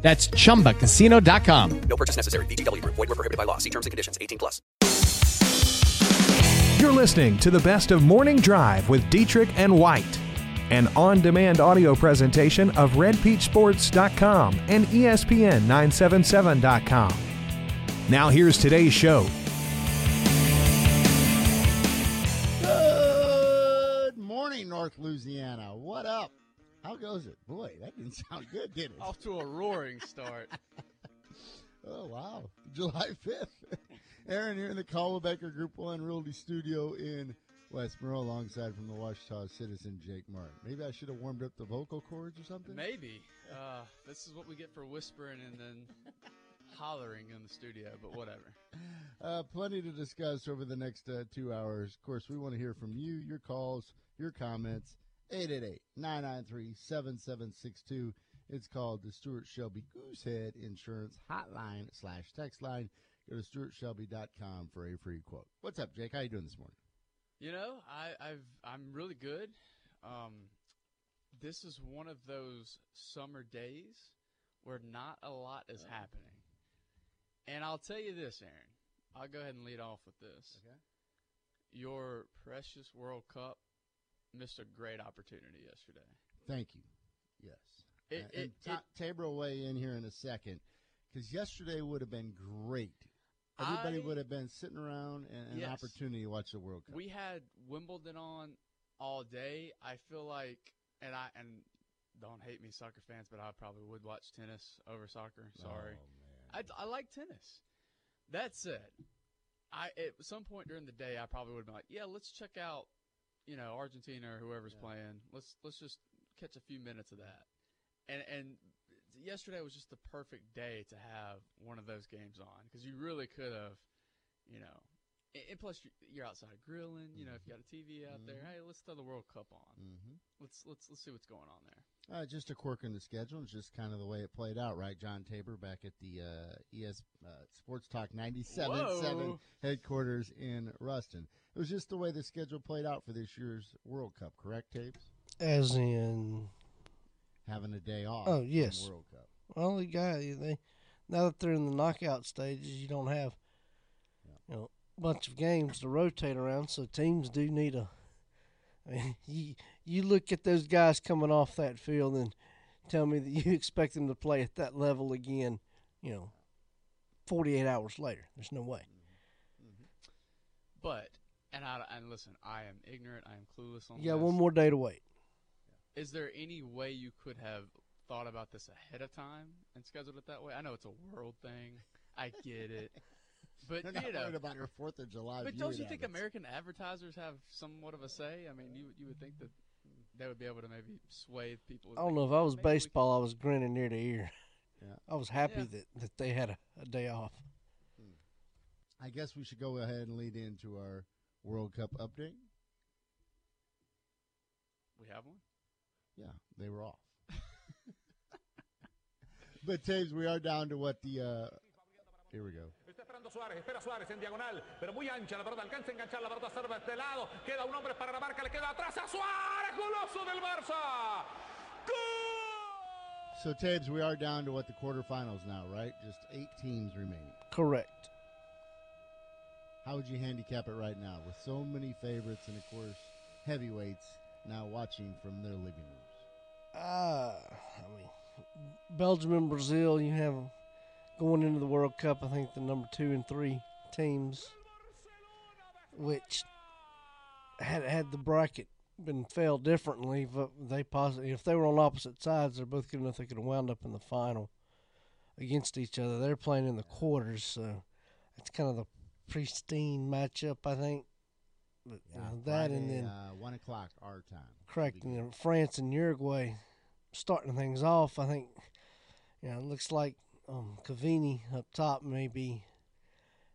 That's chumbacasino.com. No purchase necessary. VGW Group. Void were prohibited by law. See terms and conditions. 18 plus. You're listening to the best of Morning Drive with Dietrich and White, an on demand audio presentation of RedPeachSports.com and E ESPN 977.com. Now, here's today's show. Good morning, North Louisiana. What up? How goes it? Boy, that didn't sound good, did it? Off to a roaring start. Oh, wow. July 5th. Aaron here in the Coldwell Group 1 Realty Studio in West Monroe alongside from the Ouachita citizen Jake Martin. Maybe I should have warmed up the vocal cords or something? Maybe. Uh, this is what we get for whispering and then hollering in the studio, but whatever. Uh, plenty to discuss over the next uh, two hours. Of course, we want to hear from you, your calls, your comments. 888-993-7762. It's called the Stuart Shelby Goosehead Insurance Hotline slash text line. Go to stuartshelby.com for a free quote. What's up, Jake? How you doing this morning? You know, I, I've I'm really good. Um, this is one of those summer days where not a lot is happening. And I'll tell you this, Aaron. I'll go ahead and lead off with this. Okay. Your precious World Cup missed a great opportunity yesterday. Thank you. Yes. It- Uh, and it- Ta- Tabor will weigh in here in a second because yesterday would have been great. Everybody I- would have been sitting around and an Yes. opportunity to watch the World Cup. We had Wimbledon on all day. I feel like, and I and don't hate me, soccer fans, but I probably would watch tennis over soccer. Sorry, Oh, I, I like tennis. That said, I at some point during the day I probably would have been like, yeah, let's check out, you know, Argentina or whoever's playing. Let's let's just catch a few minutes of that. And and yesterday was just the perfect day to have one of those games on because you really could have, you know. And and plus, you- you're outside grilling. You know, if you got a TV out there, hey, let's throw the World Cup on. Mm-hmm. Let's let's let's see what's going on there. Uh, just a quirk in the schedule. It's just kind of the way it played out, right? John Tabor back at the uh, ES uh, Sports Talk 97.7 Whoa. headquarters in Ruston. It was just the way the schedule played out for this year's World Cup, correct, Tapes? As in, Having a day off. Oh, yes. World Cup. well, the guy they now that they're in the knockout stages, you don't have you know a bunch of games to rotate around, so teams do need a. I mean, you you look at those guys coming off that field and tell me that you expect them to play at that level again, you know, forty eight hours later. There's no way. Mm-hmm. Mm-hmm. But and I and listen, I am ignorant. I am clueless on You got this. one more day to wait. Is there any way you could have thought about this ahead of time and scheduled it that way? I know it's a world thing. I get it. But They're not you know, about our Fourth of July. but don't you think habits. American advertisers have somewhat of a say? I mean, you you would think that they would be able to maybe sway people. I don't know if I was Maybe baseball, I was grinning ear to ear. Yeah. I was happy Yeah. that, that they had a, a day off. Hmm. I guess we should go ahead and lead into our World Cup update. We have one. Yeah, they were off. but Taves, we are down to what the. Uh, here we go. Suárez, espera Suárez en diagonal, pero muy ancha la pelota, alcanza a enganchar la pelota, serve este lado, queda un hombre para la marca, le queda atrás a Suárez, goloso del Barça. ¡Gol! So, Tabes, we are down to what the quarterfinals now, right? Just eight teams remaining. Correct. How would you handicap it right now with so many favorites and, of course, heavyweights now watching from their living rooms? Uh, I mean, Belgium and Brazil, you have going into the World Cup. I think the number two and three teams, which had had the bracket been fell differently, but they possibly if they were on opposite sides, they're both good enough. They could have wound up in the final against each other. They're playing in the quarters, so it's kind of the pristine matchup, I think. But you know, that and then uh, one o'clock our time. correct. And then France and Uruguay starting things off. I think you know it looks like um, Cavani up top may be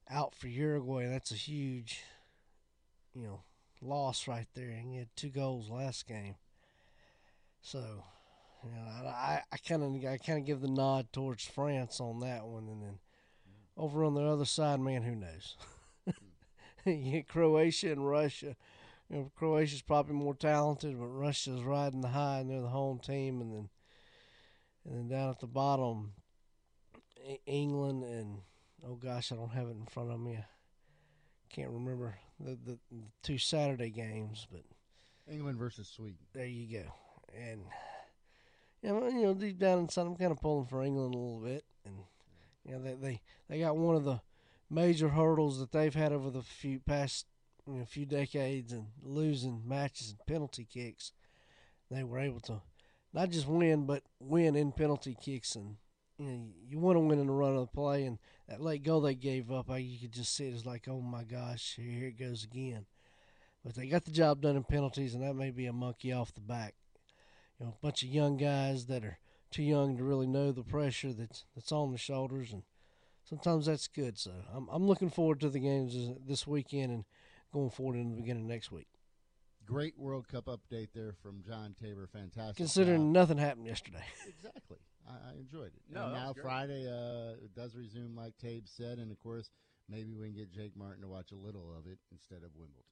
out for Uruguay. That's a huge, you know, loss right there. And he had two goals last game. So, you know, I I kind of I kind of give the nod towards France on that one, and then over on the other side, man, who knows? you get Croatia and Russia. You know, Croatia's probably more talented, but Russia's riding the high, and they're the home team, and then and then down at the bottom, E- England and oh gosh, I don't have it in front of me. I can't remember the, the, the two Saturday games, but England versus Sweden. there you go. And yeah, well, you know, deep down inside, I'm kind of pulling for England a little bit, and you know, they they they got one of the major hurdles that they've had over the few past you know, few decades and losing matches and penalty kicks. They were able to not just win, but win in penalty kicks, and you know, you want to win in the run of the play, and that late goal they gave up, I, you could just see it as like, oh my gosh, here it goes again. But they got the job done in penalties, and that may be a monkey off the back. You know, a bunch of young guys that are too young to really know the pressure that's that's on the shoulders, and sometimes that's good. So I'm I'm looking forward to the games this- this weekend and going forward into the beginning of next week. Great World Cup update there from John Tabor. Fantastic. Considering job. nothing happened yesterday. Exactly. I, I enjoyed it. No, and now. Friday uh, it does resume, like Tabe said, and of course, maybe we can get Jake Martin to watch a little of it instead of Wimbledon.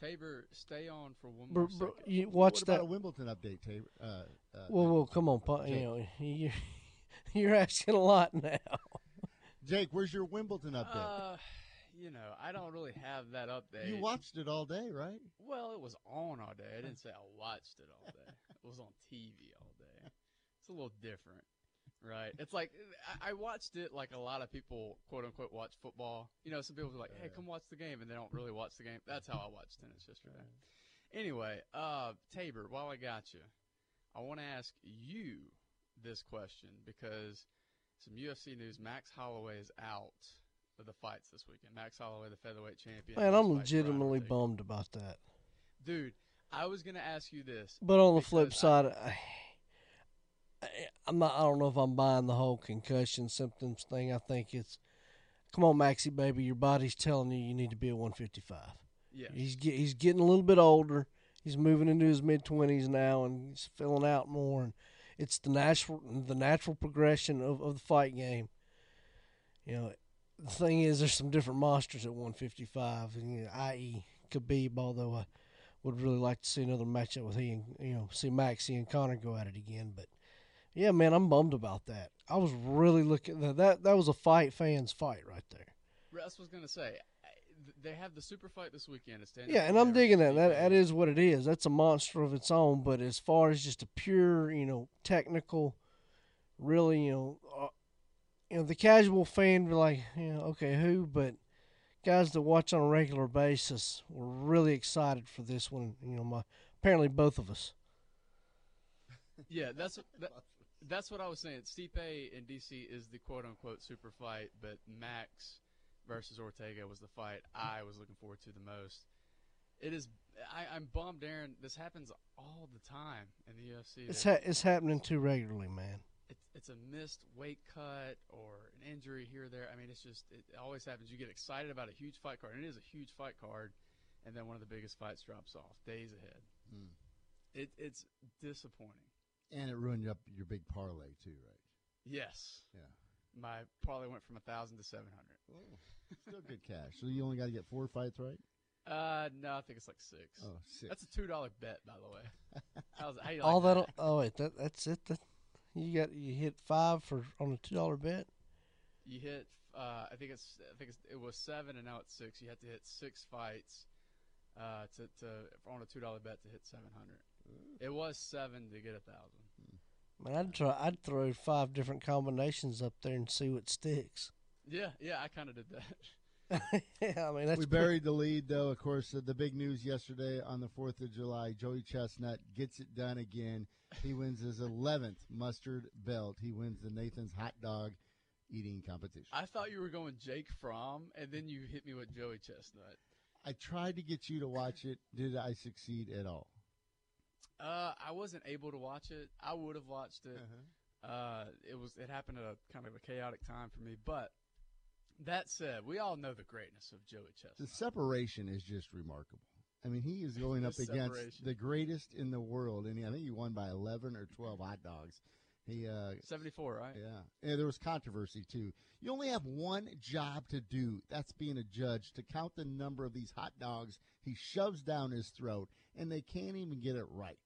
Tabor, stay on for one Br- more br- second. you watch what that. about a Wimbledon update, Tabor? Uh, uh, Whoa, whoa, come on, pu- you know, you, you're asking a lot now. Jake, where's your Wimbledon update? Uh, you know, I don't really have that update. you watched it all day, right? Well, it was on all day. I didn't say I watched it all day. it was on TV all day. It's a little different, right? It's like I, watched it like a lot of people, quote unquote, watch football. You know, some people are like, "Hey, come watch the game," and they don't really watch the game. That's how I watched tennis yesterday. Anyway, uh, Tabor, while I got you, I want to ask you this question because some UFC news. Max Holloway is out of the fights this weekend. Max Holloway, the featherweight champion. Man, I'm legitimately bummed about that. Dude, I was gonna ask you this. But on the flip side, I, I, I'm not. I don't know if I'm buying the whole concussion symptoms thing. I think it's, come on, Maxie, baby, your body's telling you you need to be at 155. yeah, He's get, he's getting a little bit older. He's moving into his mid 20s now, and he's filling out more. And it's the natural the natural progression of, of the fight game. You know, the thing is, there's some different monsters at 155, and, you know, i.e. Khabib. Although I would really like to see another matchup with he and you know see Maxie and Conor go at it again. But yeah, man, I'm bummed about that. I was really looking that that that was a fight fans fight right there. Russ was gonna say they have the super fight this weekend. It's Yeah, and I'm digging that. That that is what it is. That's a monster of its own. But as far as just a pure, you know, technical, really, you know, uh, you know, the casual fan be like, you know, okay, who? But guys that watch on a regular basis were really excited for this one. You know, my apparently both of us. Yeah, that's that, that's what I was saying. Stipe in DC is the quote unquote super fight, but Max versus Ortega was the fight I was looking forward to the most. It is. I, I'm bummed, Aaron. This happens all the time in the UFC. It's ha- it's happening too regularly, man. it's it's a missed weight cut or an injury here or there. I mean, it's just it always happens. You get excited about a huge fight card, and it is a huge fight card, and then one of the biggest fights drops off days ahead. Hmm. It it's disappointing. And it ruined up your big parlay too, right? Yes, Yeah. my parlay went from a thousand to seven hundred. Oh, still good cash. So you only got to get four fights right. Uh, no, I think it's like six. Oh, six. That's a two dollar bet, by the way. How's, how you All like that. Oh wait, that that's it. That, you got you hit five for on a two dollar bet. You hit. Uh, I think it's. I think it's, it was seven, and now it's six. You have to hit six fights. Uh, to to on a two dollar bet to hit seven hundred. It was seven to get a thousand. Man, I'd try. I'd throw five different combinations up there and see what sticks. Yeah, yeah, I kind of did that. yeah, I mean that's we pretty- buried the lead, though. Of course, uh, the big news yesterday on the 4th of July Joey Chestnut gets it done again. He wins his 11th mustard belt. He wins the Nathan's hot dog eating competition. I thought you were going Jake Fromm, and then you hit me with Joey Chestnut. I tried to get you to watch it. Did I succeed at all? Uh, I wasn't able to watch it. I would have watched it. Uh, it was it happened at a kind of a chaotic time for me, but That said, we all know the greatness of Joey Chestnut. The separation is just remarkable. I mean, he is going up against the greatest in the world, and I think he won by 11 or 12 hot dogs. He, uh, 74, right? yeah, and there was controversy too. You only have one job to do. That's being a judge to count the number of these hot dogs he shoves down his throat, and they can't even get it right.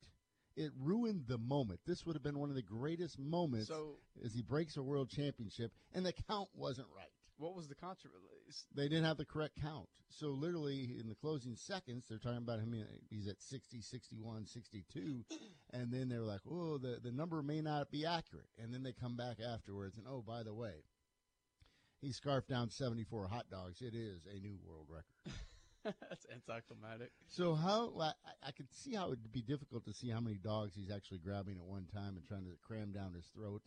It ruined the moment. This would have been one of the greatest moments So- as he breaks a world championship, and the count wasn't right. What was the controversy? They didn't have the correct count. So literally in the closing seconds, they're talking about him. He's at 60, 61, 62. And then they're like, oh, the, the number may not be accurate. And then they come back afterwards and, oh, by the way, he scarfed down 74 hot dogs. It is a new world record. That's anticlimactic. So how I, I could see how it would be difficult to see how many dogs he's actually grabbing at one time and trying to cram down his throat,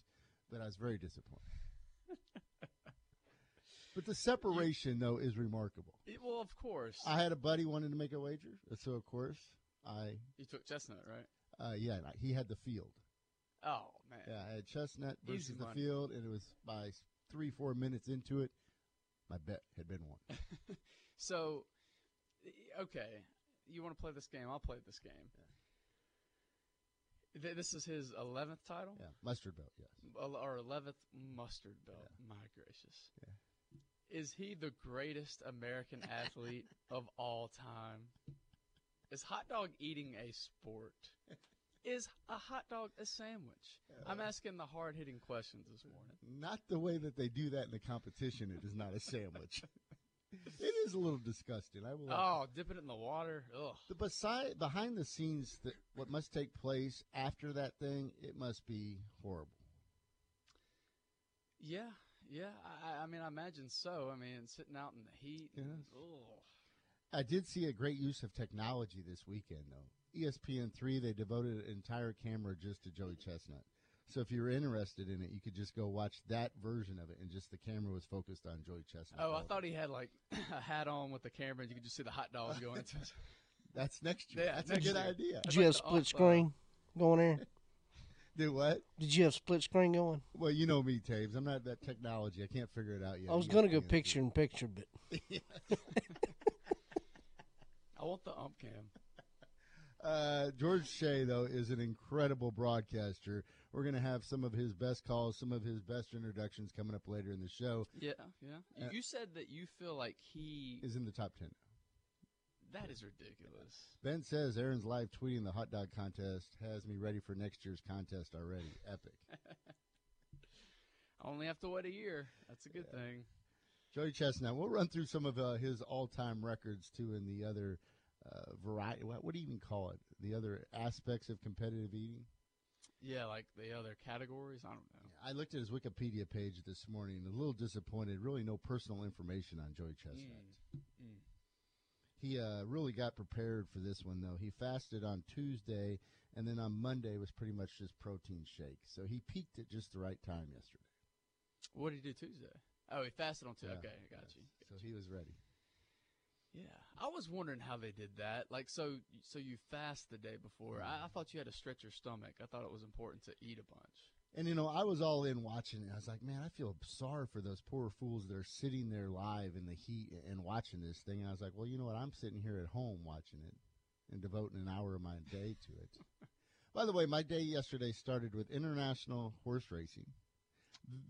but I was very disappointed. but the separation though is remarkable. It- well, of course. I had a buddy wanted to make a wager, so of course I you took Chestnut, right? uh, yeah he had the field. Oh man. Yeah, I had Chestnut versus Easy the money. field, and it was by three four minutes into it, my bet had been won. So, okay, you want to play this game? I'll play this game. Th- This is his eleventh title, Yeah, mustard belt. Yes. Or eleventh mustard belt. My gracious! Is he the greatest American athlete of all time? Is hot dog eating a sport? Is a hot dog a sandwich? I'm asking the hard hitting questions this morning. Not the way that they do that in the competition. It is not a sandwich. it is a little disgusting. I will. Oh, dipping it in the water. Ugh. The beside behind the scenes that what must take place after that thing, it must be horrible. Yeah, yeah. I, I- mean, I imagine so. I mean, sitting out in the heat. Yes. I did see a great use of technology this weekend, though. ESPN three they devoted an entire camera just to Joey Chestnut. So if you're interested in it, you could just go watch that version of it, and just the camera was focused on Joey Chestnut. Oh, I thought he had like a hat on with the camera, and you could just see the hot dog going into it. that's next year. Yeah, that's next a good year. idea. Did you have split screen going there? Do what? Did you have split screen going? Well, you know me, Taves. I'm not that technology. I can't figure it out yet. I was going to go picture in picture, but I want the ump cam. Uh, George Shea, though, is an incredible broadcaster. We're going to have some of his best calls, some of his best introductions coming up later in the show. Yeah, yeah. You, Uh, you said that you feel like he. Is in the top 10. That is ridiculous. Ben says Aaron's live tweeting the hot dog contest has me ready for next year's contest already. Epic. I only have to wait a year. That's a good thing. Joey Chestnut. We'll run through some of uh, his all-time records too, in the other uh, variety. What, what do you even call it? The other aspects of competitive eating. Yeah, like the other categories. I don't know. I looked at his Wikipedia page this morning. A little disappointed. Really, no personal information on Joey Chestnut. Mm. He uh, really got prepared for this one, though. He fasted on Tuesday, and then on Monday was pretty much just protein shake. So he peaked at just the right time yesterday. What did he do Tuesday? Oh, he fasted on Tuesday. Yeah. Okay, I got you. So he was ready. Yeah, I was wondering how they did that. Like, so, so you fast the day before. I, I thought you had to stretch your stomach. I thought it was important to eat a bunch. And you know, I was all in watching it. I was like, man, I feel sorry for those poor fools that are sitting there live in the heat and watching this thing. And I was like, well, you know what? I'm sitting here at home watching it and devoting an hour of my day to it. By the way, my day yesterday started with international horse racing.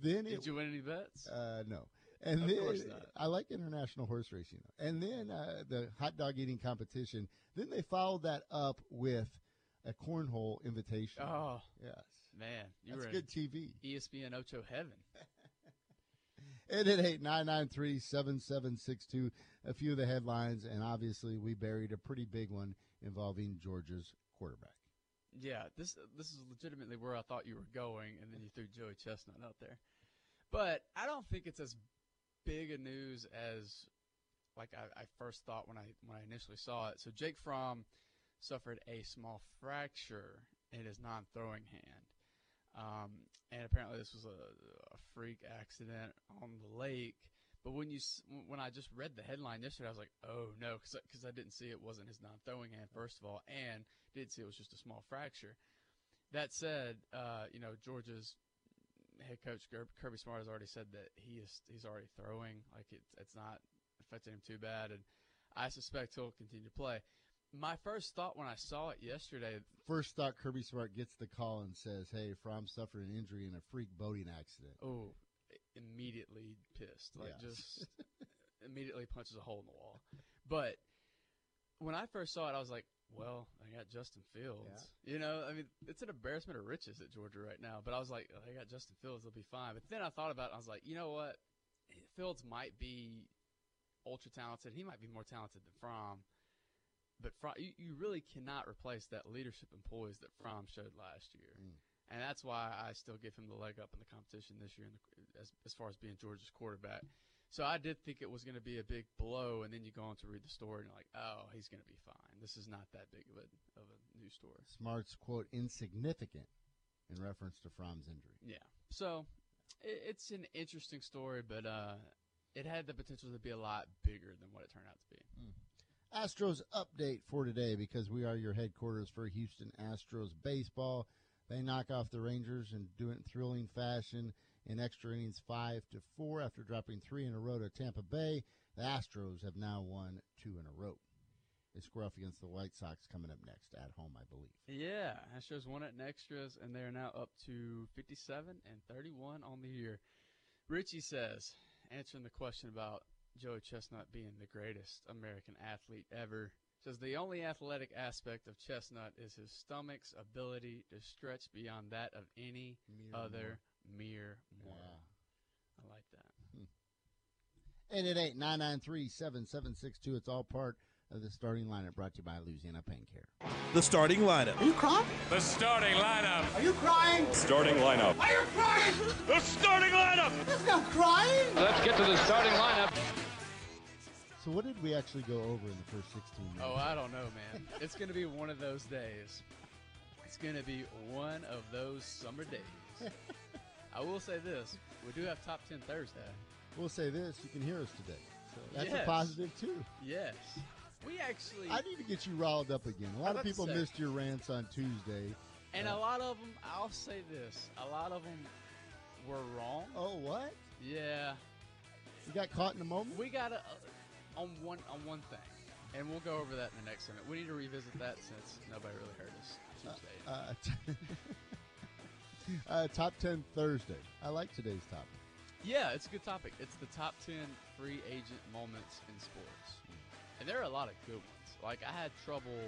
Then Did it, you win any bets? uh, no. And Of then course not. I like international horse racing. And then uh, the hot dog eating competition. Then they followed that up with a cornhole invitation. oh yes. man, you That's were good TV. ESPN Ocho heaven. Eight eight eight nine nine three seven seven six two. A few of the headlines, and obviously we buried a pretty big one involving Georgia's quarterback. Yeah, this this is legitimately where I thought you were going, and then you threw Joey Chestnut out there. But I don't think it's as big a news as like I, I first thought when I when I initially saw it. So Jake Fromm suffered a small fracture in his non-throwing hand, um, and apparently this was a, a freak accident on the lake. But when you when I just read the headline yesterday, I was like, oh no, because I didn't see it wasn't his non-throwing hand first of all, and did see it was just a small fracture. That said, uh, you know Georgia's head coach Kirby Smart has already said that he is he's already throwing. Like it's it's not affecting him too bad, and I suspect he'll continue to play. My first thought when I saw it yesterday, First thought Kirby Smart gets the call and says, "Hey, Fromm suffered an injury in a freak boating accident." oh, immediately pissed, like Yeah. just immediately punches a hole in the wall. But when I first saw it, I was like, well, I got Justin Fields. You know, I mean, it's an embarrassment of riches at Georgia right now. But I was like, oh, they got Justin Fields, they'll be fine. But then I thought about it, I was like, you know what? Fields might be ultra talented. He might be more talented than Fromm. But Fromm, you, you really cannot replace that leadership and poise that Fromm showed last year. Mm. And that's why I still give him the leg up in the competition this year in the, as, as far as being Georgia's quarterback. So I did think it was going to be a big blow, and then you go on to read the story and you're like, oh, he's going to be fine. This is not that big of a of a news story. Smart's quote insignificant in reference to Fromm's injury. Yeah. So it, it's an interesting story, but uh, it had the potential to be a lot bigger than what it turned out to be. Astros update for today because we are your headquarters for Houston Astros baseball. They knock off the Rangers and do it in thrilling fashion in extra innings five to four after dropping three in a row to Tampa Bay. The Astros have now won two in a row. They square off against the White Sox coming up next at home, I believe. Yeah, Astros won it in extras, and they are now up to 57 and 31 on the year. Richie says, answering the question about Joey Chestnut being the greatest American athlete ever, says the only athletic aspect of Chestnut is his stomach's ability to stretch beyond that of any Mere other mere mortal. Yeah. I like that. Hmm. 888-993-7762. It's all part of the starting lineup brought to you by Louisiana Pain Care. The starting lineup. Are you crying? The starting lineup. Are you crying? Starting lineup. Are you crying? The starting lineup. There's no crying. Let's get to the starting lineup. So what did we actually go over in the first 16 minutes? Oh, I don't know, man. It's going to be one of those days. It's going to be one of those summer days. I will say this: we do have top ten Thursday. We'll say this, you can hear us today. So that's a positive too. Yes, we actually, I need to get you riled up again. A lot of people missed your rants on Tuesday. and a lot of them. I'll say this: a lot of them were wrong. Oh, what? Yeah, You got caught in the moment? we got uh, on one on one thing, and we'll go over that in the next segment. We need to revisit that since nobody really heard us Tuesday. Uh, t- uh, top 10 Thursday. I like today's topic. Yeah, it's a good topic. It's the top 10 free agent moments in sports. And there are a lot of good ones. Like, I had trouble,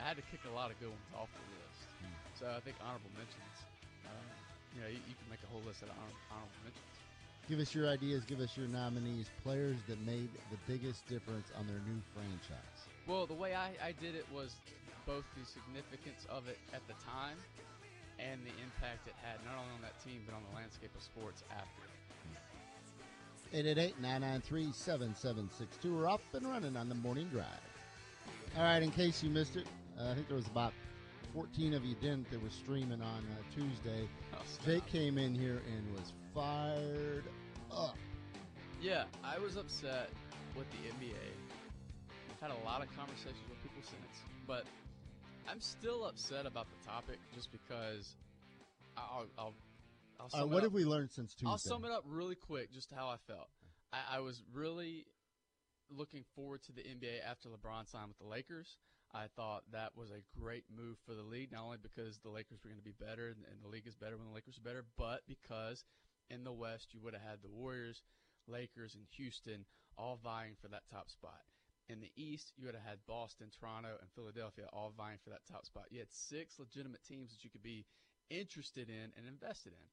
I had to kick a lot of good ones off the list. So I think honorable mentions, um, you know, you, you can make a whole list of honor, honorable mentions. Give us your ideas. Give us your nominees. Players that made the biggest difference on their new franchise. Well, the way I, I did it was both the significance of it at the time and the impact it had, not only on that team, but on the landscape of sports after. 888-993-7762. We're up and running on the morning drive. All right, in case you missed it, uh, I think there was about 14 of you didn't that were streaming on uh, Tuesday. Oh. Jake came in here and was fired up. Yeah, I was upset with the NBA. I've had a lot of conversations with people since, but I'm still upset about the topic just because I'll I'll, I'll Uh, what have we learned since Tuesday? I'll sum it up really quick, just how I felt. I, I was really looking forward to the NBA after LeBron signed with the Lakers. I thought that was a great move for the league, not only because the Lakers were going to be better and, and the league is better when the Lakers are better, but because in the West you would have had the Warriors, Lakers, and Houston all vying for that top spot. In the East, you would have had Boston, Toronto, and Philadelphia all vying for that top spot. You had six legitimate teams that you could be interested in and invested in.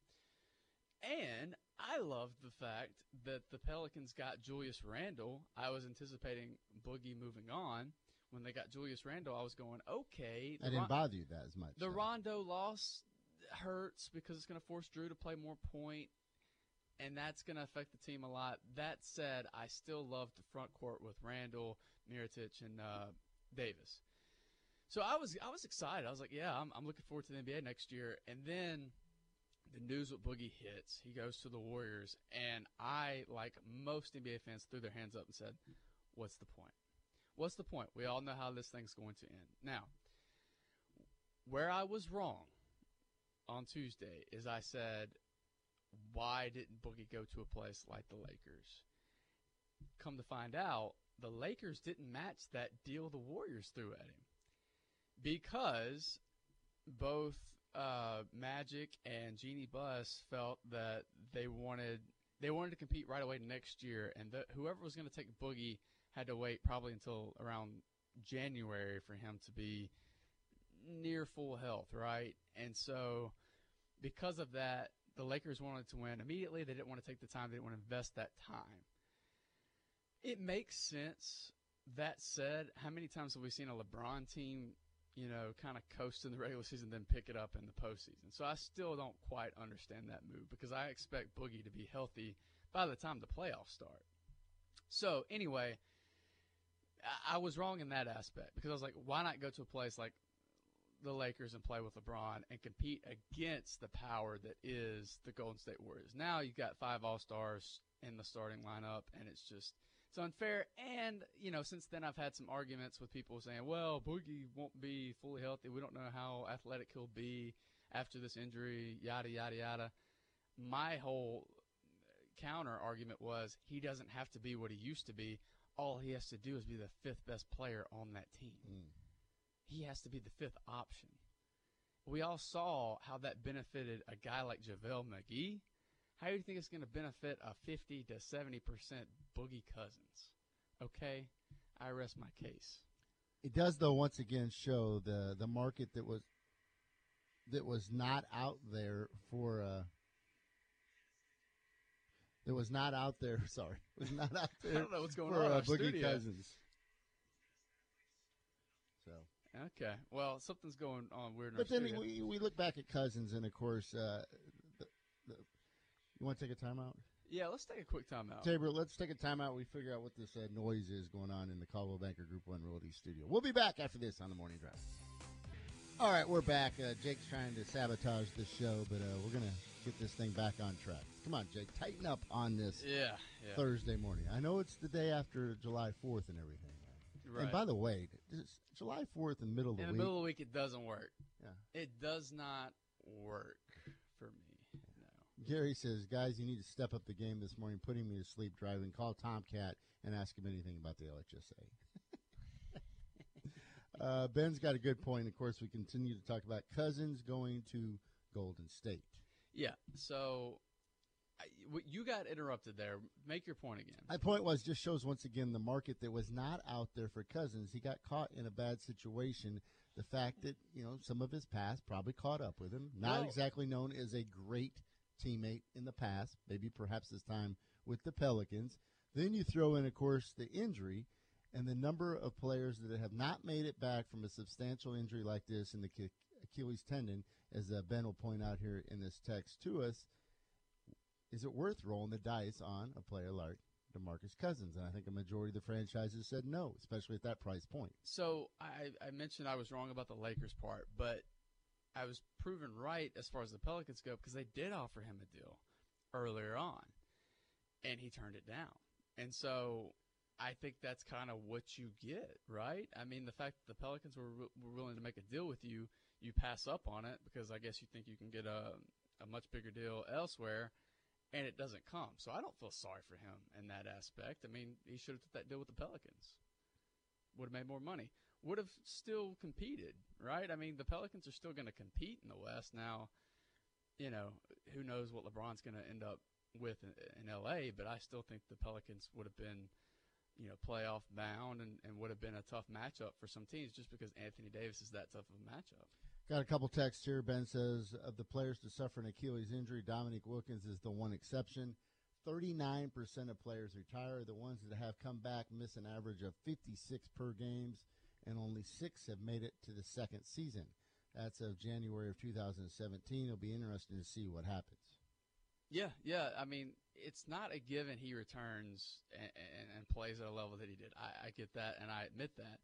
And I loved the fact that the Pelicans got Julius Randle. I was anticipating Boogie moving on. When they got Julius Randle, I was going, okay. I didn't Ron- bother you that as much. the though. Rondo loss hurts because it's going to force Drew to play more point, and that's going to affect the team a lot. That said, I still love the front court with Randle, Mirotic, and uh, Davis. So I was I was excited. I was like, yeah, I'm, I'm looking forward to the NBA next year. And then the news with Boogie hits. He goes to the Warriors, and I, like most NBA fans, threw their hands up and said, "What's the point? What's the point? We all know how this thing's going to end." Now, where I was wrong on Tuesday is I said why didn't Boogie go to a place like the Lakers? Come to find out, the Lakers didn't match that deal the Warriors threw at him because both uh, Magic and Jeanie Buss felt that they wanted they wanted to compete right away next year, and whoever was going to take Boogie had to wait probably until around January for him to be near full health, right? And so, because of that, the Lakers wanted to win immediately. They didn't want to take the time. They didn't want to invest that time. It makes sense. That said, how many times have we seen a LeBron team, you know, kind of coast in the regular season, then pick it up in the postseason? So I still don't quite understand that move because I expect Boogie to be healthy by the time the playoffs start. So anyway, I- was wrong in that aspect because I was like, why not go to a place like the Lakers and play with LeBron and compete against the power that is the Golden State Warriors. Now you've got five All Stars in the starting lineup, and it's just it's unfair. And you know, since then I've had some arguments with people saying, "Well, Boogie won't be fully healthy. We don't know how athletic he'll be after this injury." Yada yada yada. My whole counter argument was he doesn't have to be what he used to be. All he has to do is be the fifth best player on that team mm. He has to be the fifth option. We all saw how that benefited a guy like JaVale McGee. How do you think it's going to benefit a 50 to 70% Boogie Cousins? Okay, I rest my case. It does, though. Once again, show the the market that was that was not out there for. Uh, that was not out there. Sorry, was not out there. I don't know what's going for on uh, Boogie studio. Cousins. Okay, well, something's going on weird but then studio. we we look back at Cousins, and of course, uh, the, the, you want to take a timeout? yeah, let's take a quick timeout. Tabor, let's take a timeout. We figure out what this uh, noise is going on in the Coldwell Banker Group One Realty Studio. We'll be back after this on the morning drive. All right, we're back. Uh, Jake's trying to sabotage the show, but uh, we're gonna get this thing back on track. Come on, Jake, tighten up on this Yeah, yeah. Thursday morning. I know it's the day after July Fourth and everything. Right. And by the way, this July Fourth in middle of the week. in the week. middle of the week, it doesn't work. Yeah. It does not work for me. No. Gary says, guys, you need to step up the game this morning, putting me to sleep driving. Call Tomcat and ask him anything about the LHSA. uh, Ben's got a good point. Of course, we continue to talk about Cousins going to Golden State. Yeah. So you got interrupted there. Make your point again. My point was just shows once again the market that was not out there for Cousins. He got caught in a bad situation. The fact that you know some of his past probably caught up with him. Not exactly known as a great teammate in the past. Maybe perhaps his time with the Pelicans. Then you throw in, of course, the injury and the number of players that have not made it back from a substantial injury like this in the Achilles tendon, as uh, Ben will point out here in this text to us. Is it worth rolling the dice on a player like DeMarcus Cousins? And I think a majority of the franchises said no, especially at that price point. So I, I mentioned I was wrong about the Lakers part, but I was proven right as far as the Pelicans go because they did offer him a deal earlier on, and he turned it down. And so I think that's kind of what you get, right? I mean, the fact that the Pelicans were, were willing to make a deal with you, you pass up on it because I guess you think you can get a, a much bigger deal elsewhere, and it doesn't come. So I don't feel sorry for him in that aspect. I mean, he should have took that deal with the Pelicans would have made more money. Would have still competed, right? I mean, the Pelicans are still going to compete in the West now. You know, who knows what LeBron's going to end up with in, in LA? But I still think the Pelicans would have been, you know, playoff bound and, and would have been a tough matchup for some teams just because Anthony Davis is that tough of a matchup. Got a couple texts here. Ben says of the players to suffer an Achilles injury, Dominique Wilkins is the one exception. 39% of players retire. The ones that have come back miss an average of 56 per games, and only six have made it to the second season. That's of January of 2017. It'll be interesting to see what happens. Yeah, yeah. I mean, it's not a given he returns and, and, and plays at a level that he did. I, I get that, and I admit that.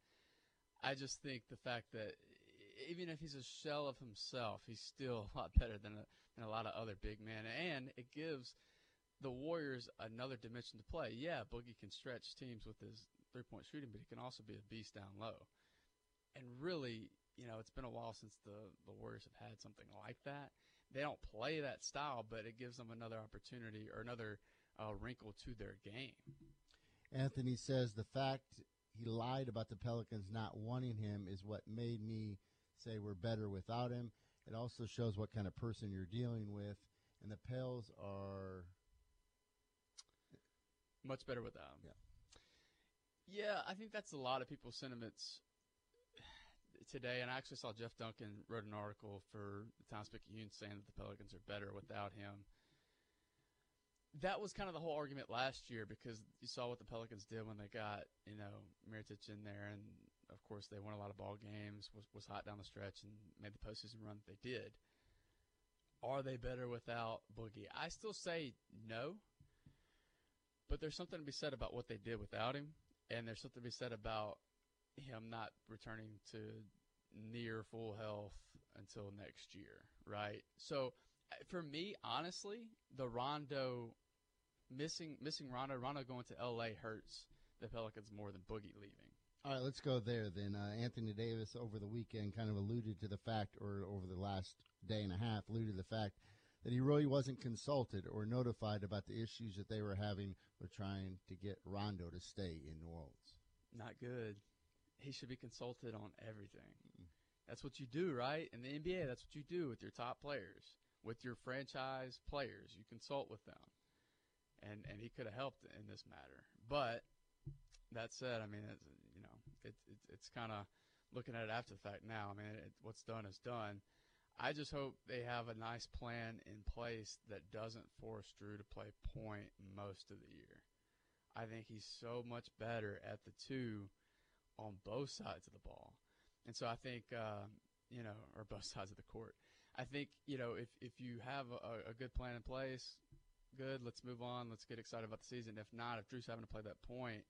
I just think the fact that even if he's a shell of himself, he's still a lot better than a, than a lot of other big men, and it gives the Warriors another dimension to play. Yeah, Boogie can stretch teams with his three point shooting, but he can also be a beast down low. And really, you know, it's been a while since the, the Warriors have had something like that. they don't play that style, but it gives them another opportunity or another uh, wrinkle to their game. Anthony says the fact he lied about the Pelicans not wanting him is what made me say we're better without him. It also shows what kind of person you're dealing with. And the Pels are Much better without him. Yeah. Yeah, I think that's a lot of people's sentiments today. And I actually saw Jeff Duncan wrote an article for the Times Picayune saying that the Pelicans are better without him. That was kind of the whole argument last year because you saw what the Pelicans did when they got, you know, Mirotic in there. And, of course, they won a lot of ball games, was, was hot down the stretch, and made the postseason run that they did. Are they better without Boogie? I still say no. But there's something to be said about what they did without him, and there's something to be said about him not returning to near full health until next year, right? So, uh, for me, honestly, the Rondo missing missing Rondo, Rondo going to L.A. hurts the Pelicans more than Boogie leaving. All right, let's go there then. Uh, Anthony Davis over the weekend kind of alluded to the fact, or over the last day and a half, alluded to the fact that he really wasn't consulted or notified about the issues that they were having with trying to get Rondo to stay in New Orleans. Not good. He should be consulted on everything. That's what you do, right? In the NBA, that's what you do with your top players, with your franchise players. You consult with them, and and he could have helped in this matter. But that said, I mean, it's, you know, it, it it's kind of looking at it after the fact now. I mean, it, what's done is done. I just hope they have a nice plan in place that doesn't force Drew to play point most of the year. I think he's so much better at the two on both sides of the ball. And so I think, uh, you know, or both sides of the court. I think, you know, if, if you have a, a good plan in place, good, let's move on. Let's get excited about the season. If not, if Drew's having to play that point,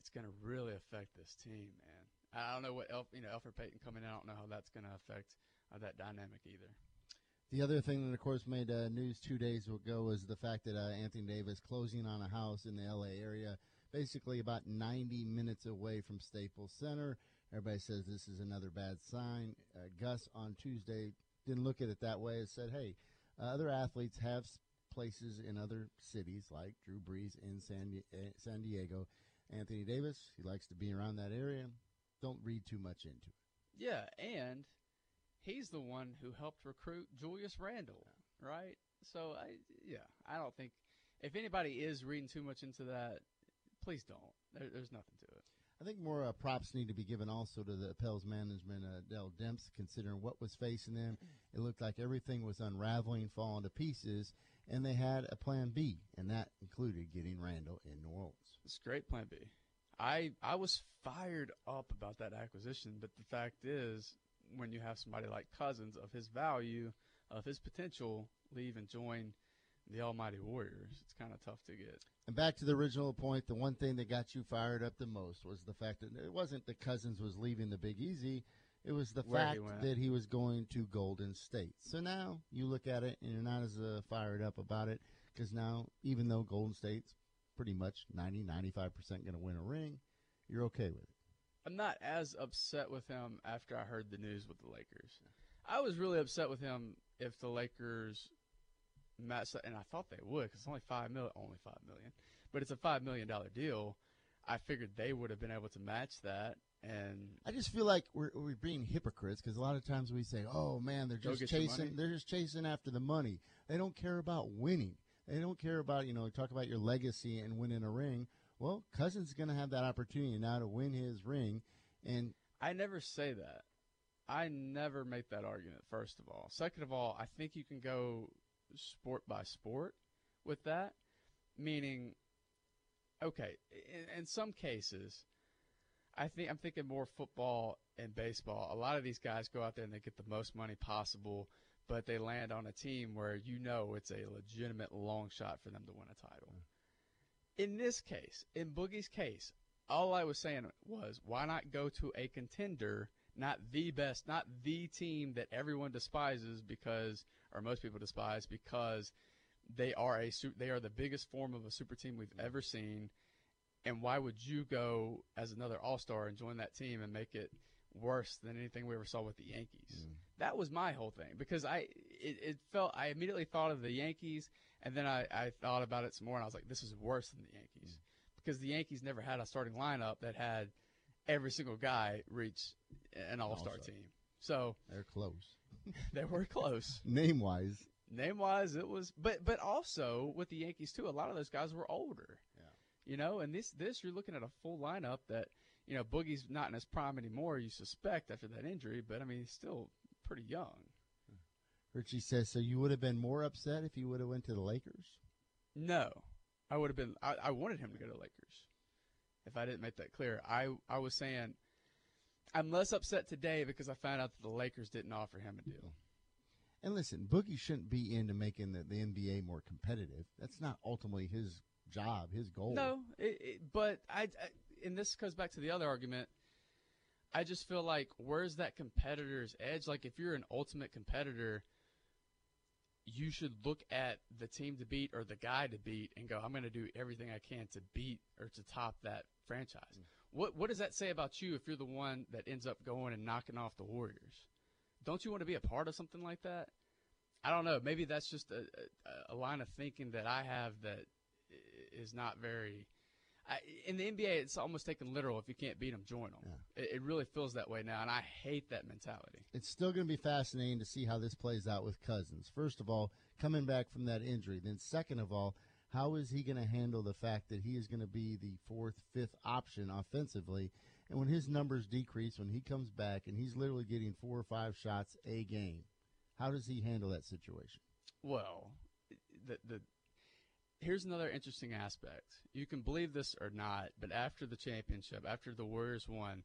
it's going to really affect this team, man. I don't know what, Elf, you know, Elfrid Payton coming in, I don't know how that's going to affect uh, that dynamic either. The other thing that, of course, made uh, news two days ago was the fact that uh, Anthony Davis closing on a house in the L.A. area, basically about 90 minutes away from Staples Center. Everybody says this is another bad sign. Uh, Gus on Tuesday didn't look at it that way. It said, hey, uh, other athletes have places in other cities like Drew Brees in San, Di- eh, San Diego. Anthony Davis, he likes to be around that area. Don't read too much into it. Yeah, and he's the one who helped recruit Julius Randle, right? So I yeah, I don't think if anybody is reading too much into that, please don't. There, there's nothing to it. I think more uh, props need to be given also to the Pels management, uh, Dell Demps, considering what was facing them. It looked like everything was unraveling, falling to pieces, and they had a plan B, and that included getting Randle in New Orleans. It's a great plan B. I I was fired up about that acquisition, but the fact is, when you have somebody like Cousins of his value, of his potential, leave and join the Almighty Warriors, it's kind of tough to get. And back to the original point, the one thing that got you fired up the most was the fact that it wasn't that Cousins was leaving the Big Easy. It was the Where he fact went. that he was going to Golden State. So now you look at it and you're not as uh, fired up about it because now, even though Golden State's pretty much 90, 95% going to win a ring, you're okay with it. I'm not as upset with him after I heard the news with the Lakers. I was really upset with him if the Lakers matched, and I thought they would because it's only five million, only five million, but it's a five million dollar deal. I figured they would have been able to match that, and I just feel like we're, we're being hypocrites because a lot of times we say, "Oh man, they're just get your money. chasing. They're just chasing after the money. They don't care about winning. They don't care about you know talk about your legacy and winning a ring." Well, Cousins is going to have that opportunity now to win his ring, and I never say that. I never make that argument. First of all, second of all, I think you can go sport by sport with that, meaning, okay, in, in some cases, I think I'm thinking more football and baseball. A lot of these guys go out there and they get the most money possible, but they land on a team where you know it's a legitimate long shot for them to win a title. Mm. In this case, in Boogie's case, all I was saying was, why not go to a contender, not the best, not the team that everyone despises because, or most people despise because they are a they are the biggest form of a super team we've mm. ever seen. And why would you go as another all star and join that team and make it worse than anything we ever saw with the Yankees. Mm. That was my whole thing because I it, it felt I immediately thought of the Yankees and then I, I thought about it some more and I was like, this is worse than the Yankees mm. because the Yankees never had a starting lineup that had every single guy reach an All Star All-Star. team. So They're close. they were close. Name wise, Name wise, it was, but but also with the Yankees too. A lot of those guys were older. You know, and this this you're looking at a full lineup that you know Boogie's not in his prime anymore. You suspect after that injury, but I mean he's still pretty young. Richie says, so you would have been more upset if you would have went to the Lakers? No, I would have been. I, I wanted him to go to Lakers. If I didn't make that clear, I I was saying I'm less upset today because I found out that the Lakers didn't offer him a deal. And listen, Boogie shouldn't be into making the, the NBA more competitive. That's not ultimately his job, his goal. No, it, it, but I, I, and this goes back to the other argument. I just feel like where's that competitor's edge? Like if you're an ultimate competitor, you should look at the team to beat or the guy to beat and go, I'm going to do everything I can to beat or to top that franchise. Mm. What what does that say about you if you're the one that ends up going and knocking off the Warriors? Don't you want to be a part of something like that? I don't know. Maybe that's just a, a, a line of thinking that I have that is not very. I, in the NBA, it's almost taken literal. If you can't beat them, join them. It, it really feels that way now, and I hate that mentality. It's still going to be fascinating to see how this plays out with Cousins. First of all, coming back from that injury. Then, second of all, how is he going to handle the fact that he is going to be the fourth, fifth option offensively? And when his numbers decrease, when he comes back and he's literally getting four or five shots a game, how does he handle that situation? Well, the the here's another interesting aspect. You can believe this or not, but after the championship, after the Warriors won,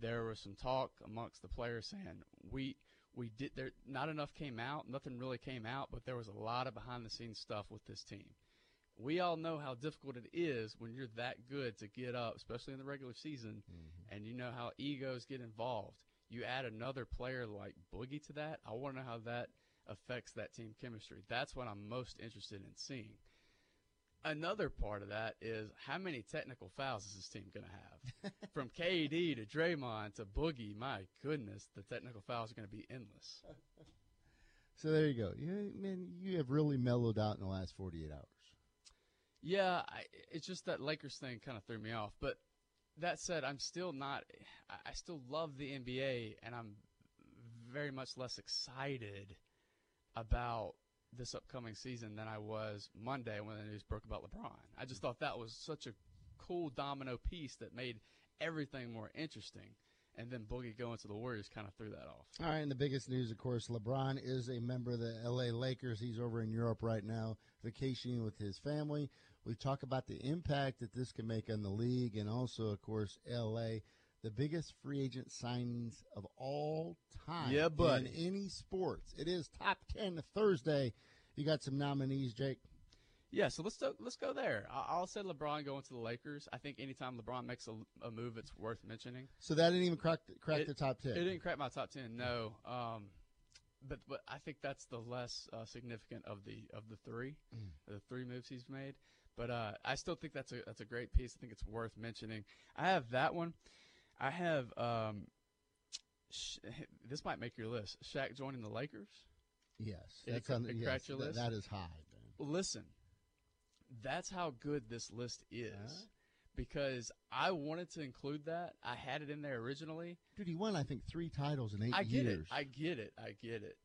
there was some talk amongst the players saying we we did there not enough came out, nothing really came out, but there was a lot of behind the scenes stuff with this team. We all know how difficult it is when you're that good to get up, especially in the regular season, mm-hmm. and you know how egos get involved. You add another player like Boogie to that, I want to know how that affects that team chemistry. That's what I'm most interested in seeing. Another part of that is how many technical fouls is this team going to have? From KD to Draymond to Boogie, my goodness, the technical fouls are going to be endless. So there you go. You, man, you have really mellowed out in the last 48 hours. Yeah, I, it's just that Lakers thing kind of threw me off. But that said, I'm still not. I- I still love the NBA, and I'm very much less excited about this upcoming season than I was Monday when the news broke about LeBron. I just thought that was such a cool domino piece that made everything more interesting. And then Boogie going to the Warriors kind of threw that off. All right, and the biggest news, of course, LeBron is a member of the LA Lakers. He's over in Europe right now, vacationing with his family. We talk about the impact that this can make on the league and also, of course, LA. The biggest free agent signings of all time Yeah, buddy. in any sports. It is top 10 Thursday. You got some nominees, Jake? Yeah, so let's go, let's go there. I- I'll say LeBron going to the Lakers. I think anytime LeBron makes a, a move, it's worth mentioning. So that didn't even crack, crack It- the top 10. It didn't crack my top ten, no. Um, but but I think that's the less uh, significant of the of the three, the three moves he's made. But uh, I still think that's a that's a great piece. I think it's worth mentioning. I have that one. I have um, sh- this might make your list. Shaq joining the Lakers. yes. That's on, it yes, your that- list? that is high, man. Listen, that's how good this list is. Huh? Because I wanted to include that. I had it in there originally. Dude, he won, I think, three titles in eight I get years. it. I get it. I get it.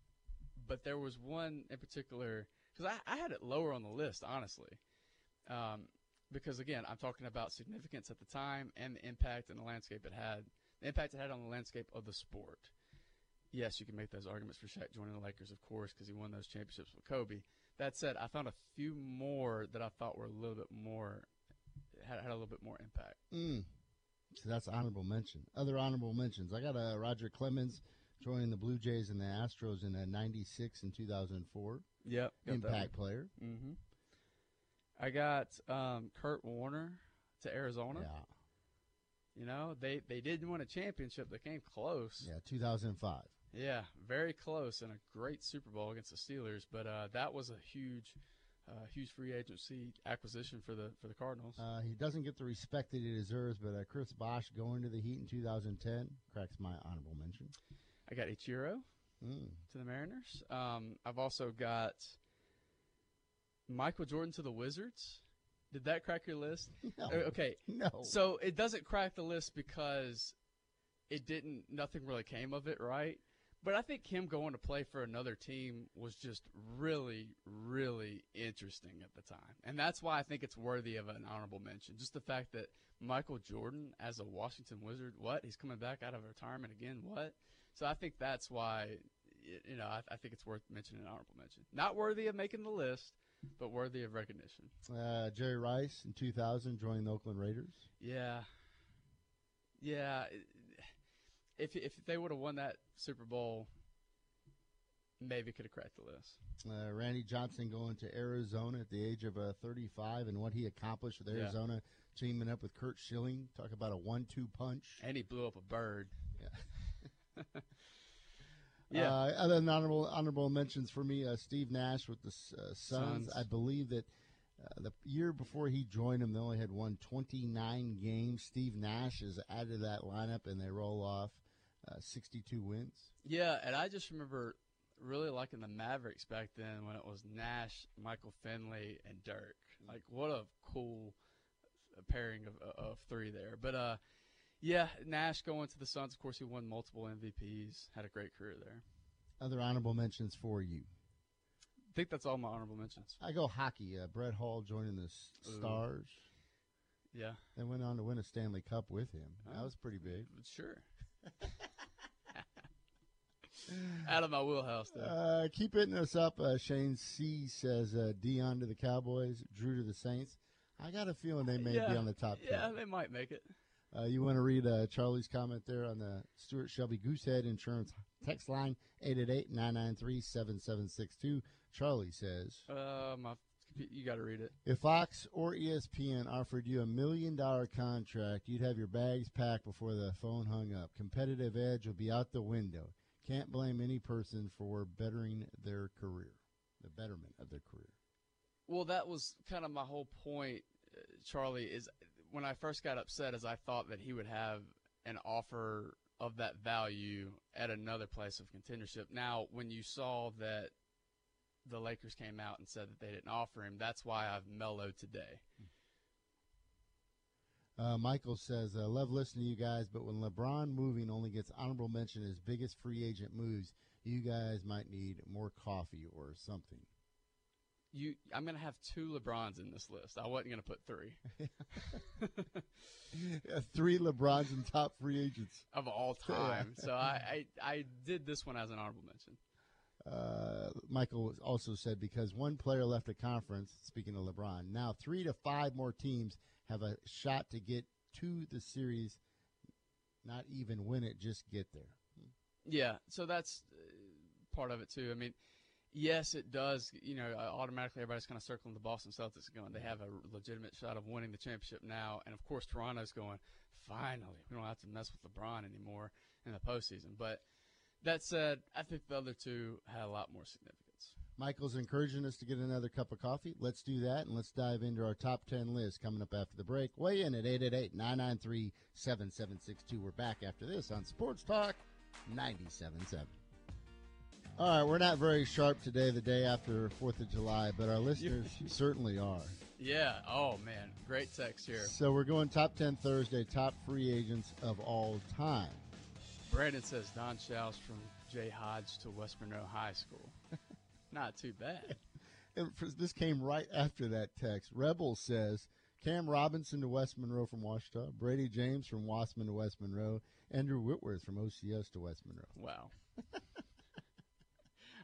But there was one in particular because I, I had it lower on the list, honestly. Um, because again, I'm talking about significance at the time and the impact and the landscape it had, the impact it had on the landscape of the sport. Yes, you can make those arguments for Shaq joining the Lakers, of course, because he won those championships with Kobe. That said, I found a few more that I thought were a little bit more had, had a little bit more impact. Mm. So that's honorable mention. Other honorable mentions. I got uh, Roger Clemens joining the Blue Jays and the Astros in uh, 96 and 2004. Yep, Impact player. Mm-hmm. I got um, Kurt Warner to Arizona. Yeah. You know, they they didn't win a championship. They came close. Yeah, 2005. Yeah, very close, and a great Super Bowl against the Steelers. But uh, that was a huge, uh, huge free agency acquisition for the for the Cardinals. Uh, he doesn't get the respect that he deserves, but uh, Chris Bosh going to the Heat in 2010 cracks my honorable mention. I got Ichiro Mm. to the Mariners. Um, I've also got Michael Jordan to the Wizards. Did that crack your list? No. Okay, No. So it doesn't crack the list because it didn't. Nothing really came of it, right? But I think him going to play for another team was just really, really interesting at the time, and that's why I think it's worthy of an honorable mention. Just the fact that Michael Jordan, as a Washington Wizard, what he's coming back out of retirement again, what? So I think that's why, you know, I, I think it's worth mentioning an honorable mention. Not worthy of making the list, but worthy of recognition. Uh, Jerry Rice in 2000 joined the Oakland Raiders. Yeah, yeah. If if they would have won that Super Bowl, maybe could have cracked the list. Uh, Randy Johnson going to Arizona at the age of uh, 35 and what he accomplished with Yeah. Arizona, teaming up with Curt Schilling. Talk about a one-two punch. And he blew up a bird. Yeah. Yeah. Uh, other than honorable honorable mentions for me, uh, Steve Nash with the uh, Suns. Suns. I believe that uh, the year before he joined them, they only had won 29 games. Steve Nash is added to that lineup, and they roll off uh, 62 wins. Yeah, and I just remember really liking the Mavericks back then when it was Nash, Michael Finley, and Dirk. Like, what a cool pairing of, of three there. But uh, yeah, Nash going to the Suns. Of course, he won multiple MVPs. Had a great career there. Other honorable mentions for you. I think that's all my honorable mentions. I go hockey. Uh, Brett Hull joining the S- Stars. Yeah, They went on to win a Stanley Cup with him. That Oh. was pretty big. sure. Out of my wheelhouse, though. Uh, keep hitting us up. Uh, Shane C says uh, Deion to the Cowboys, Drew to the Saints. I got a feeling they may be on the top Yeah, ten. they might make it. Uh, you want to read uh, Charlie's comment there on the Stuart Shelby Goosehead Insurance text line 888-993-7762. Charlie says, Uh, my, you got to read it. if Fox or ESPN offered you a million dollar contract, you'd have your bags packed before the phone hung up. Competitive edge would be out the window. Can't blame any person for bettering their career, the betterment of their career. Well, that was kind of my whole point, uh, Charlie. Is when I first got upset, as I thought that he would have an offer of that value at another place of contendership. Now, when you saw that the Lakers came out and said that they didn't offer him, that's why I've mellowed today. Uh, Michael says, I love listening to you guys, but when LeBron moving only gets honorable mention as biggest free agent moves, you guys might need more coffee or something. You, I'm going to have two LeBrons in this list. I wasn't going to put three Uh, Three LeBrons and top free agents. of all time. so I, I, I did this one as an honorable mention. Uh, Michael also said because one player left a conference, speaking of LeBron, now three to five more teams have a shot to get to the series, not even win it, just get there. Yeah, so that's uh, part of it too. I mean, yes, it does. You know, automatically everybody's kind of circling the Boston Celtics, going, they have a legitimate shot of winning the championship now, and of course Toronto's going, finally, we don't have to mess with LeBron anymore in the postseason. But that said, I think the other two had a lot more significance. Michael's encouraging us to get another cup of coffee. Let's do that, and let's dive into our top 10 list coming up after the break. Weigh in at 888 993 7762. We're back after this on Sports Talk 97.7. All right, we're not very sharp today, the day after 4th of July, but our listeners certainly are. Yeah. Oh man, great text here. So we're going top 10 Thursday, top free agents of all time. Brandon says Don Shows from Jay Hodge to West Monroe High School. Not too bad. And for- this came right after that text. Rebel says Cam Robinson to West Monroe from Ouachita, Brady James from Wossman to West Monroe, Andrew Whitworth from OCS to West Monroe. Wow.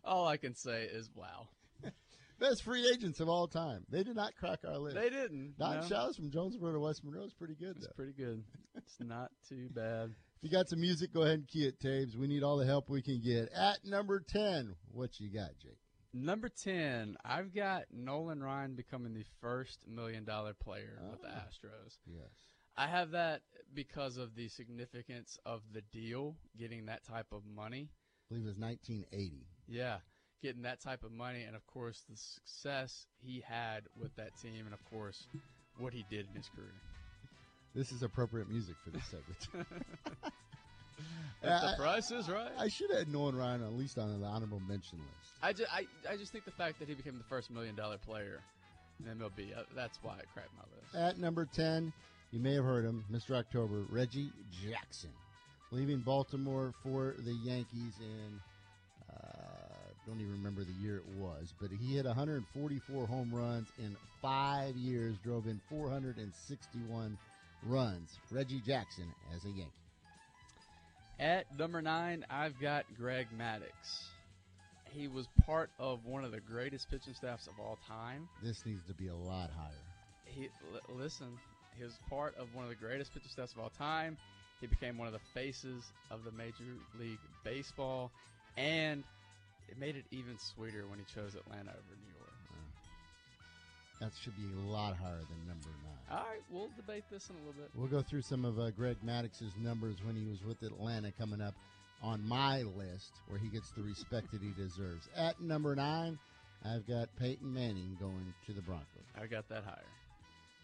All I can say is wow. Best free agents of all time. They did not crack our list. They didn't. Don no. Shows from Jonesboro to West Monroe is pretty good, It's pretty good. It's not too bad. If you got some music, go ahead and key it, Tabes. We need all the help we can get. At number 10, what you got, Jake? Number 10, I've got Nolan Ryan becoming the first million dollar player with the Ah. Astros. Yes. I have that because of the significance of the deal, getting that type of money. I believe it was 1980. Yeah. getting that type of money, and of course the success he had with that team, and of course what he did in his career. This is appropriate music for this segment. If the price is right. I should have Nolan Ryan at least on the honorable mention list. I just, I, I just think the fact that he became the first million dollar player in MLB, uh, that's why it cracked my list. At number 10, you may have heard him, Mr. October, Reggie Jackson. Leaving Baltimore for the Yankees in, uh, don't even remember the year it was, but he hit 144 home runs in five years, drove in 461 runs. Reggie Jackson as a Yankee. At number nine, I've got Greg Maddux. He was part of one of the greatest pitching staffs of all time. This needs to be a lot higher. He l- listen, he was part of one of the greatest pitching staffs of all time. He became one of the faces of the Major League Baseball, and it made it even sweeter when he chose Atlanta over New York. That should be a lot higher than number nine. All right, we'll debate this in a little bit. We'll go through some of uh, Greg Maddux's numbers when he was with Atlanta coming up on my list, where he gets the respect that he deserves. At number nine, I've got Peyton Manning going to the Broncos. I got that higher.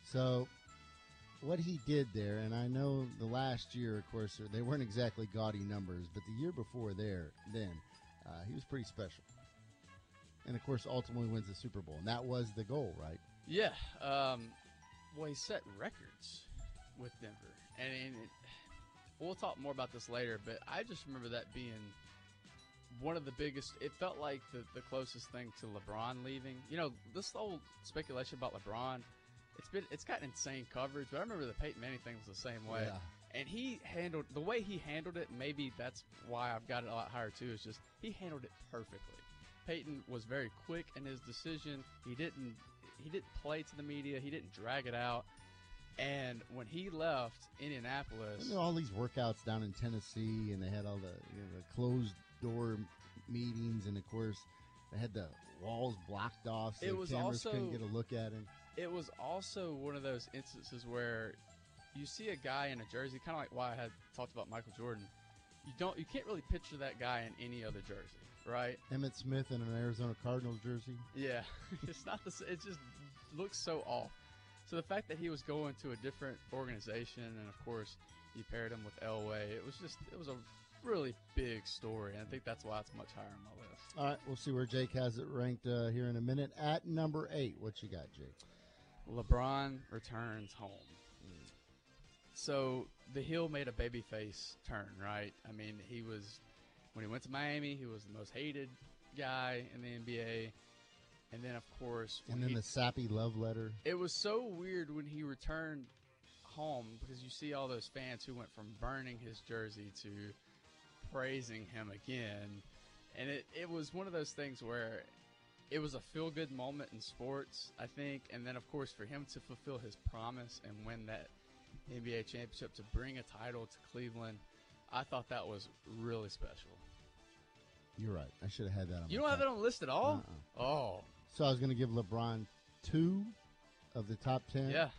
So, what he did there, and I know the last year, of course, they weren't exactly gaudy numbers, but the year before there, then uh, he was pretty special. And of course, ultimately wins the Super Bowl, and that was the goal, right? Yeah. Um, well, he set records with Denver, and, and it, we'll talk more about this later. But I just remember that being one of the biggest. It felt like the, the closest thing to LeBron leaving. You know, this whole speculation about LeBron. It's been it's got insane coverage, but I remember the Peyton Manning thing was the same way. Yeah. And he handled the way he handled it. Maybe that's why I've got it a lot higher too. Is just he handled it perfectly. Peyton was very quick in his decision. He didn't he didn't play to the media. He didn't drag it out. And when he left Indianapolis, all these workouts down in Tennessee, and they had all the, you know, the closed door meetings, and of course they had the walls blocked off, so It the was cameras couldn't get a look at him. It was also one of those instances where you see a guy in a jersey, kind of like why I had talked about Michael Jordan. You don't, you can't really picture that guy in any other jersey, right? Emmitt Smith in an Arizona Cardinals jersey. Yeah, it's not the. It just looks so off. So the fact that he was going to a different organization, and of course you paired him with Elway, it was just it was a really big story, and I think that's why it's much higher on my list. All right, we'll see where Jake has it ranked uh, here in a minute. At number eight, what you got, Jake? LeBron returns home. Mm. So the heel made a babyface turn, right? I mean, he was when he went to Miami, he was the most hated guy in the NBA, and then of course, And then he, the sappy love letter. it was so weird when he returned home because you see all those fans who went from burning his jersey to praising him again. And it, it was one of those things where it was a feel good moment in sports, I think. And then, of course, for him to fulfill his promise and win that NBA championship to bring a title to Cleveland, I thought that was really special. You're right. I should have had that on. You don't have it on the list at all? Uh-uh. Oh, So I was going to give LeBron two of the top ten. yeah.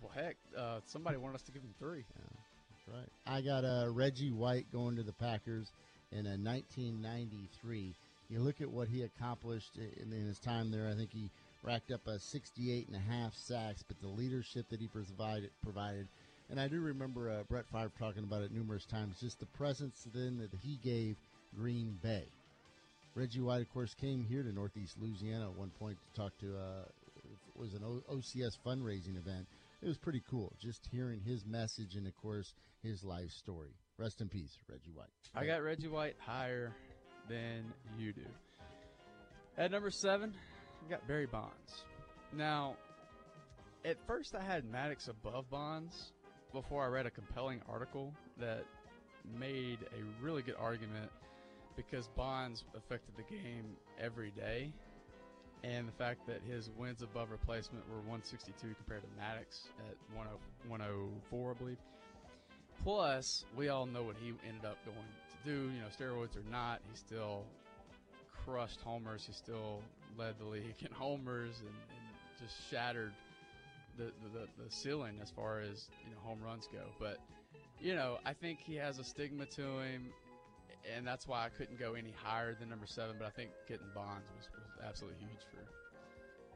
Well, heck, uh, somebody wanted us to give him three. That's right. I got uh, Reggie White going to the Packers in a 1993. You look at what he accomplished in, in his time there. I think he racked up a 68 and a half sacks, but the leadership that he provided, provided, and I do remember uh, Brett Favre talking about it numerous times. Just the presence then that he gave Green Bay. Reggie White, of course, came here to Northeast Louisiana at one point to talk to. Uh, it was an OCS fundraising event. It was pretty cool just hearing his message and, of course, his life story. Rest in peace, Reggie White. I got Reggie White higher than you do. At number seven, we got Barry Bonds. Now, at first I had Maddux above Bonds before I read a compelling article that made a really good argument because Bonds affected the game every day. And the fact that his wins above replacement were 162 compared to Maddux at 10 104, I believe. Plus, we all know what he ended up going do. You know, steroids or not, he still crushed homers. He still led the league in homers and, and just shattered the, the, the, ceiling as far as you know home runs go. But you know, I think he has a stigma to him. and that's why I couldn't go any higher than number seven. But I think getting Bonds was, was absolutely huge for.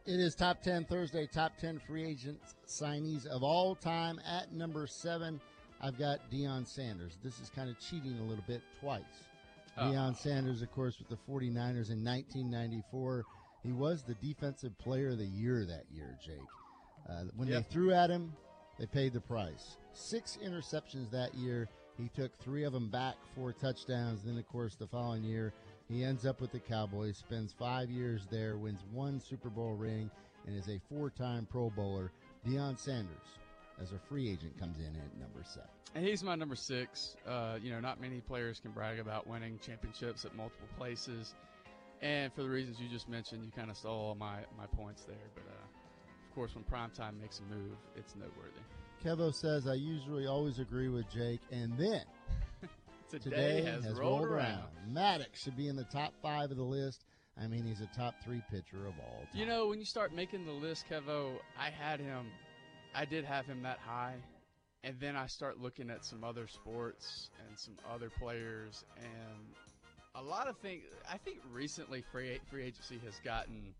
It is top 10 Thursday, top 10 free agents signees of all time. At number seven, I've got Deion Sanders. This is kind of cheating a little bit twice. Oh. Deion Sanders, of course, with the 49ers in 1994. He was the defensive player of the year that year, Jake. Uh, when Yep. they threw at him, they paid the price. Six interceptions that year. He took three of them back, four touchdowns. Then, of course, the following year, he ends up with the Cowboys, spends five years there, wins one Super Bowl ring, and is a four time Pro Bowler. Deion Sanders, as a free agent, comes in at number seven. And he's my number six. Uh, you know, not many players can brag about winning championships at multiple places, and for the reasons you just mentioned, you kind of stole all my my points there. But uh, of course, when primetime makes a move, it's noteworthy. Kevo says, I usually always agree with Jake, and then Today, has, rolled around. Maddux should be in the top five of the list. I mean, he's a top three pitcher of all time. You know, when you start making the list, Kevo, I had him, I did have him that high. And then I start looking at some other sports and some other players. And a lot of things, I think recently free, free agency has gotten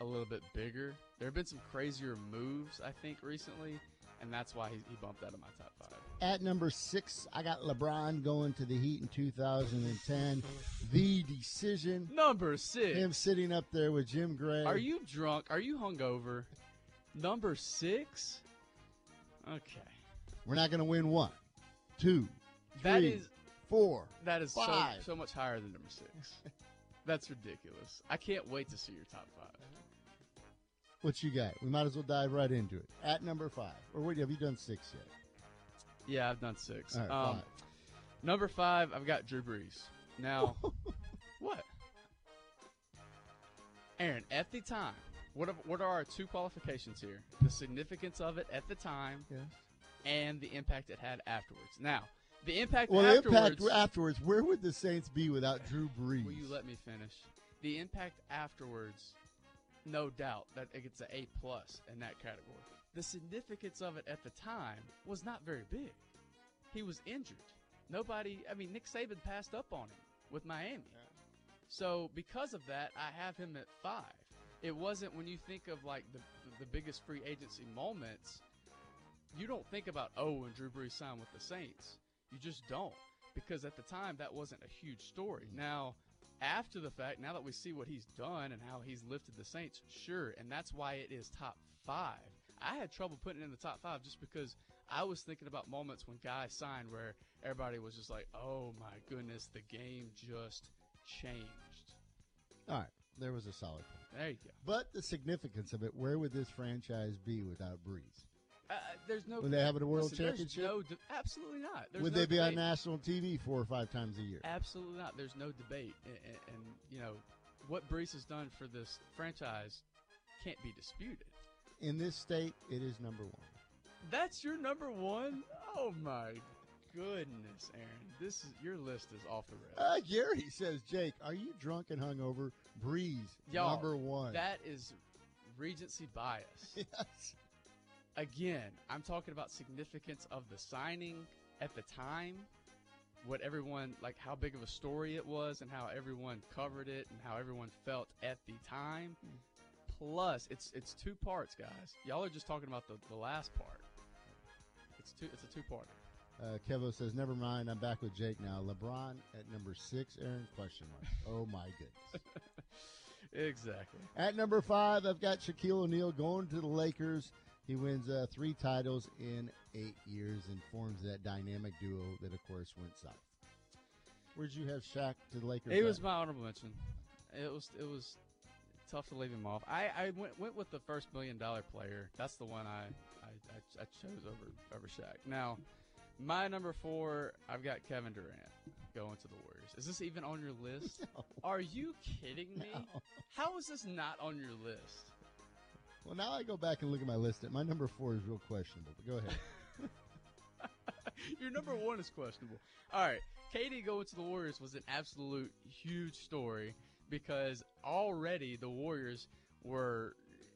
a little bit bigger. There have been some crazier moves, I think, recently. And that's why he, he bumped out of my top five. At number six, I got LeBron going to the Heat in 2010. The decision. Number six. Him sitting up there with Jim Gray. Are you drunk? Are you hungover? Number six? Okay. We're not going to win one, two, that is four. That is so, five. so much higher than number six. That's ridiculous. I can't wait to see your top five. What you got? We might as well dive right into it. At number five. Or wait, have you done six yet? Yeah, I've done six. All right, um, five. Number five, I've got Drew Brees. Now, what? Aaron, at the time, what are, what are our two qualifications here? The significance of it at the time Yes. and the impact it had afterwards. Now, the impact Well, the afterwards. impact afterwards, where would the Saints be without Drew Brees? Will you let me finish? The impact afterwards, no doubt that it gets an A plus in that category. The significance of it at the time was not very big. He was injured. Nobody, I mean, Nick Saban passed up on him with Miami. So because of that, I have him at five. It wasn't when you think of like the the biggest free agency moments. You don't think about oh when Drew Brees signed with the Saints. You just don't because at the time that wasn't a huge story. Mm-hmm. Now after the fact, now that we see what he's done and how he's lifted the Saints, sure, and that's why it is top five. I had trouble putting it in the top five just because I was thinking about moments when guys signed where everybody was just like, "Oh my goodness, the game just changed." All right, there was a solid point. There you go. But the significance of it, where would this franchise be without Brees? Uh, there's no. Would they have a world listen, championship? No, absolutely not. There's would no they be on national TV four or five times a year? Absolutely not. There's no debate, and, and, and you know what Brees has done for this franchise can't be disputed. In this state, it is number one. That's your number one. Oh my goodness, Aaron! This is your list is off the rails. Uh, Gary says, Jake, are you drunk and hungover? Brees, Y'all, number one. That is Recency bias. yes. Again, I'm talking about significance of the signing at the time, what everyone like, how big of a story it was, and how everyone covered it, and how everyone felt at the time. Hmm. Plus, it's it's two parts, guys. Y'all are just talking about the, the last part. It's two. It's a two parter. Uh, Kevo says, never mind. I'm back with Jake now. LeBron at number six. Aaron, question mark. Oh, my goodness. Exactly. At number five, I've got Shaquille O'Neal going to the Lakers. He wins uh, three titles in eight years and forms that dynamic duo that, of course, went south. Where'd you have Shaq to the Lakers? At? was my honorable mention. It was it was tough to leave him off. I, I went went with the first million dollar player. That's the one I I, I, I chose over over Shaq. Now, my number four, I've got Kevin Durant going to the Warriors. Is this even on your list? Are you kidding me? No. How is this not on your list? Well, now I go back and look at my list. My number four is real questionable, but go ahead. Your number one is questionable. All right, KD going to the Warriors was an absolute huge story because already the Warriors were,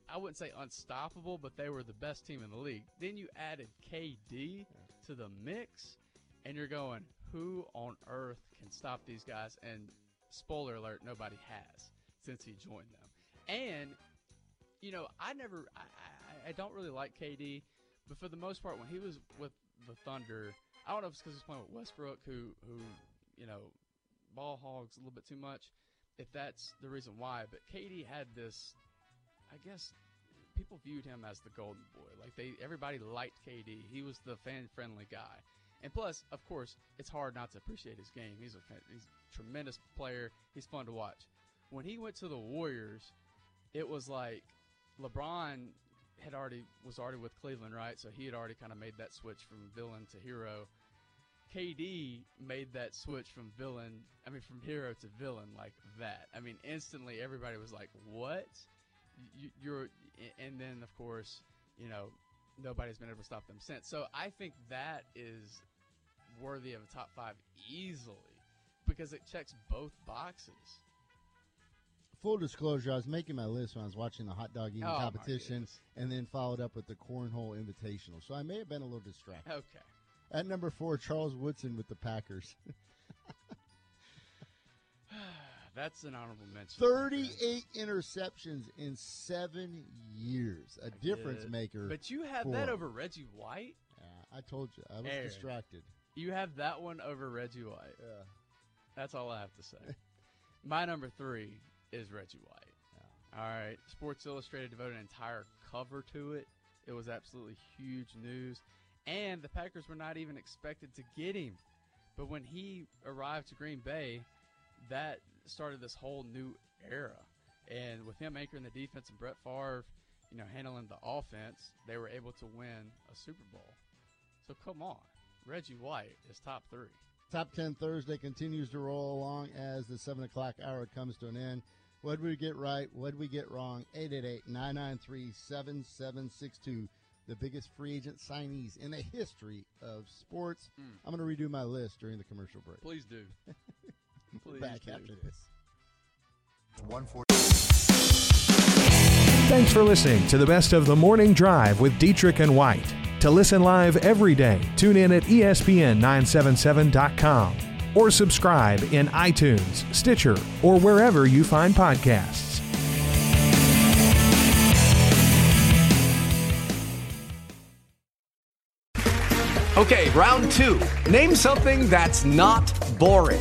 I wouldn't say unstoppable, but they were the best team in the league. Then you added KD to the mix, and you're going, who on earth can stop these guys? And spoiler alert, nobody has since he joined them. And you know, I never, I, I, I don't really like KD, but for the most part, when he was with the Thunder, I don't know if it's because he's playing with Westbrook, who, who, you know, ball hogs a little bit too much. If that's the reason why, but KD had this, I guess, people viewed him as the golden boy. Like they, everybody liked KD. He was the fan-friendly guy. And plus, of course, it's hard not to appreciate his game. He's a he's a tremendous player. He's fun to watch. When he went to the Warriors, it was like LeBron had already was already with Cleveland, right? So he had already kind of made that switch from villain to hero. KD made that switch from villain, I mean from hero to villain like that. I mean instantly everybody was like, "What?" You, you're and then of course, you know, nobody's been able to stop them since. So I think that is worthy of a top 5 easily because it checks both boxes. Full disclosure, I was making my list when I was watching the hot dog eating Oh, my competition goodness. and then followed up with the cornhole invitational. So I may have been a little distracted. Okay. At number four, Charles Woodson with the Packers. That's an honorable mention. 38 interceptions in seven years. A difference Did. maker. But you have that him. over Reggie White? Yeah, I told you. I was Aaron. distracted. You have that one over Reggie White. Yeah. That's all I have to say. My number three is Reggie White. All right. Sports Illustrated devoted an entire cover to it. It was absolutely huge news. And the Packers were not even expected to get him. But when he arrived to Green Bay, that started this whole new era. And with him anchoring the defense and Brett Favre, you know, handling the offense, they were able to win a Super Bowl. So come on. Reggie White is top three. Top 10 Thursday continues to roll along as the 7 o'clock hour comes to an end. What did we get right? What did we get wrong? 888 993 7762. The biggest free agent signees in the history of sports. Hmm. I'm going to redo my list during the commercial break. Please do. We're Please back do. after this. Thanks for listening to the best of the morning drive with Dietrich and White. To listen live every day, tune in at E ESPN977.com or subscribe in iTunes, Stitcher, or wherever you find podcasts. Okay, round two. Name something that's not boring.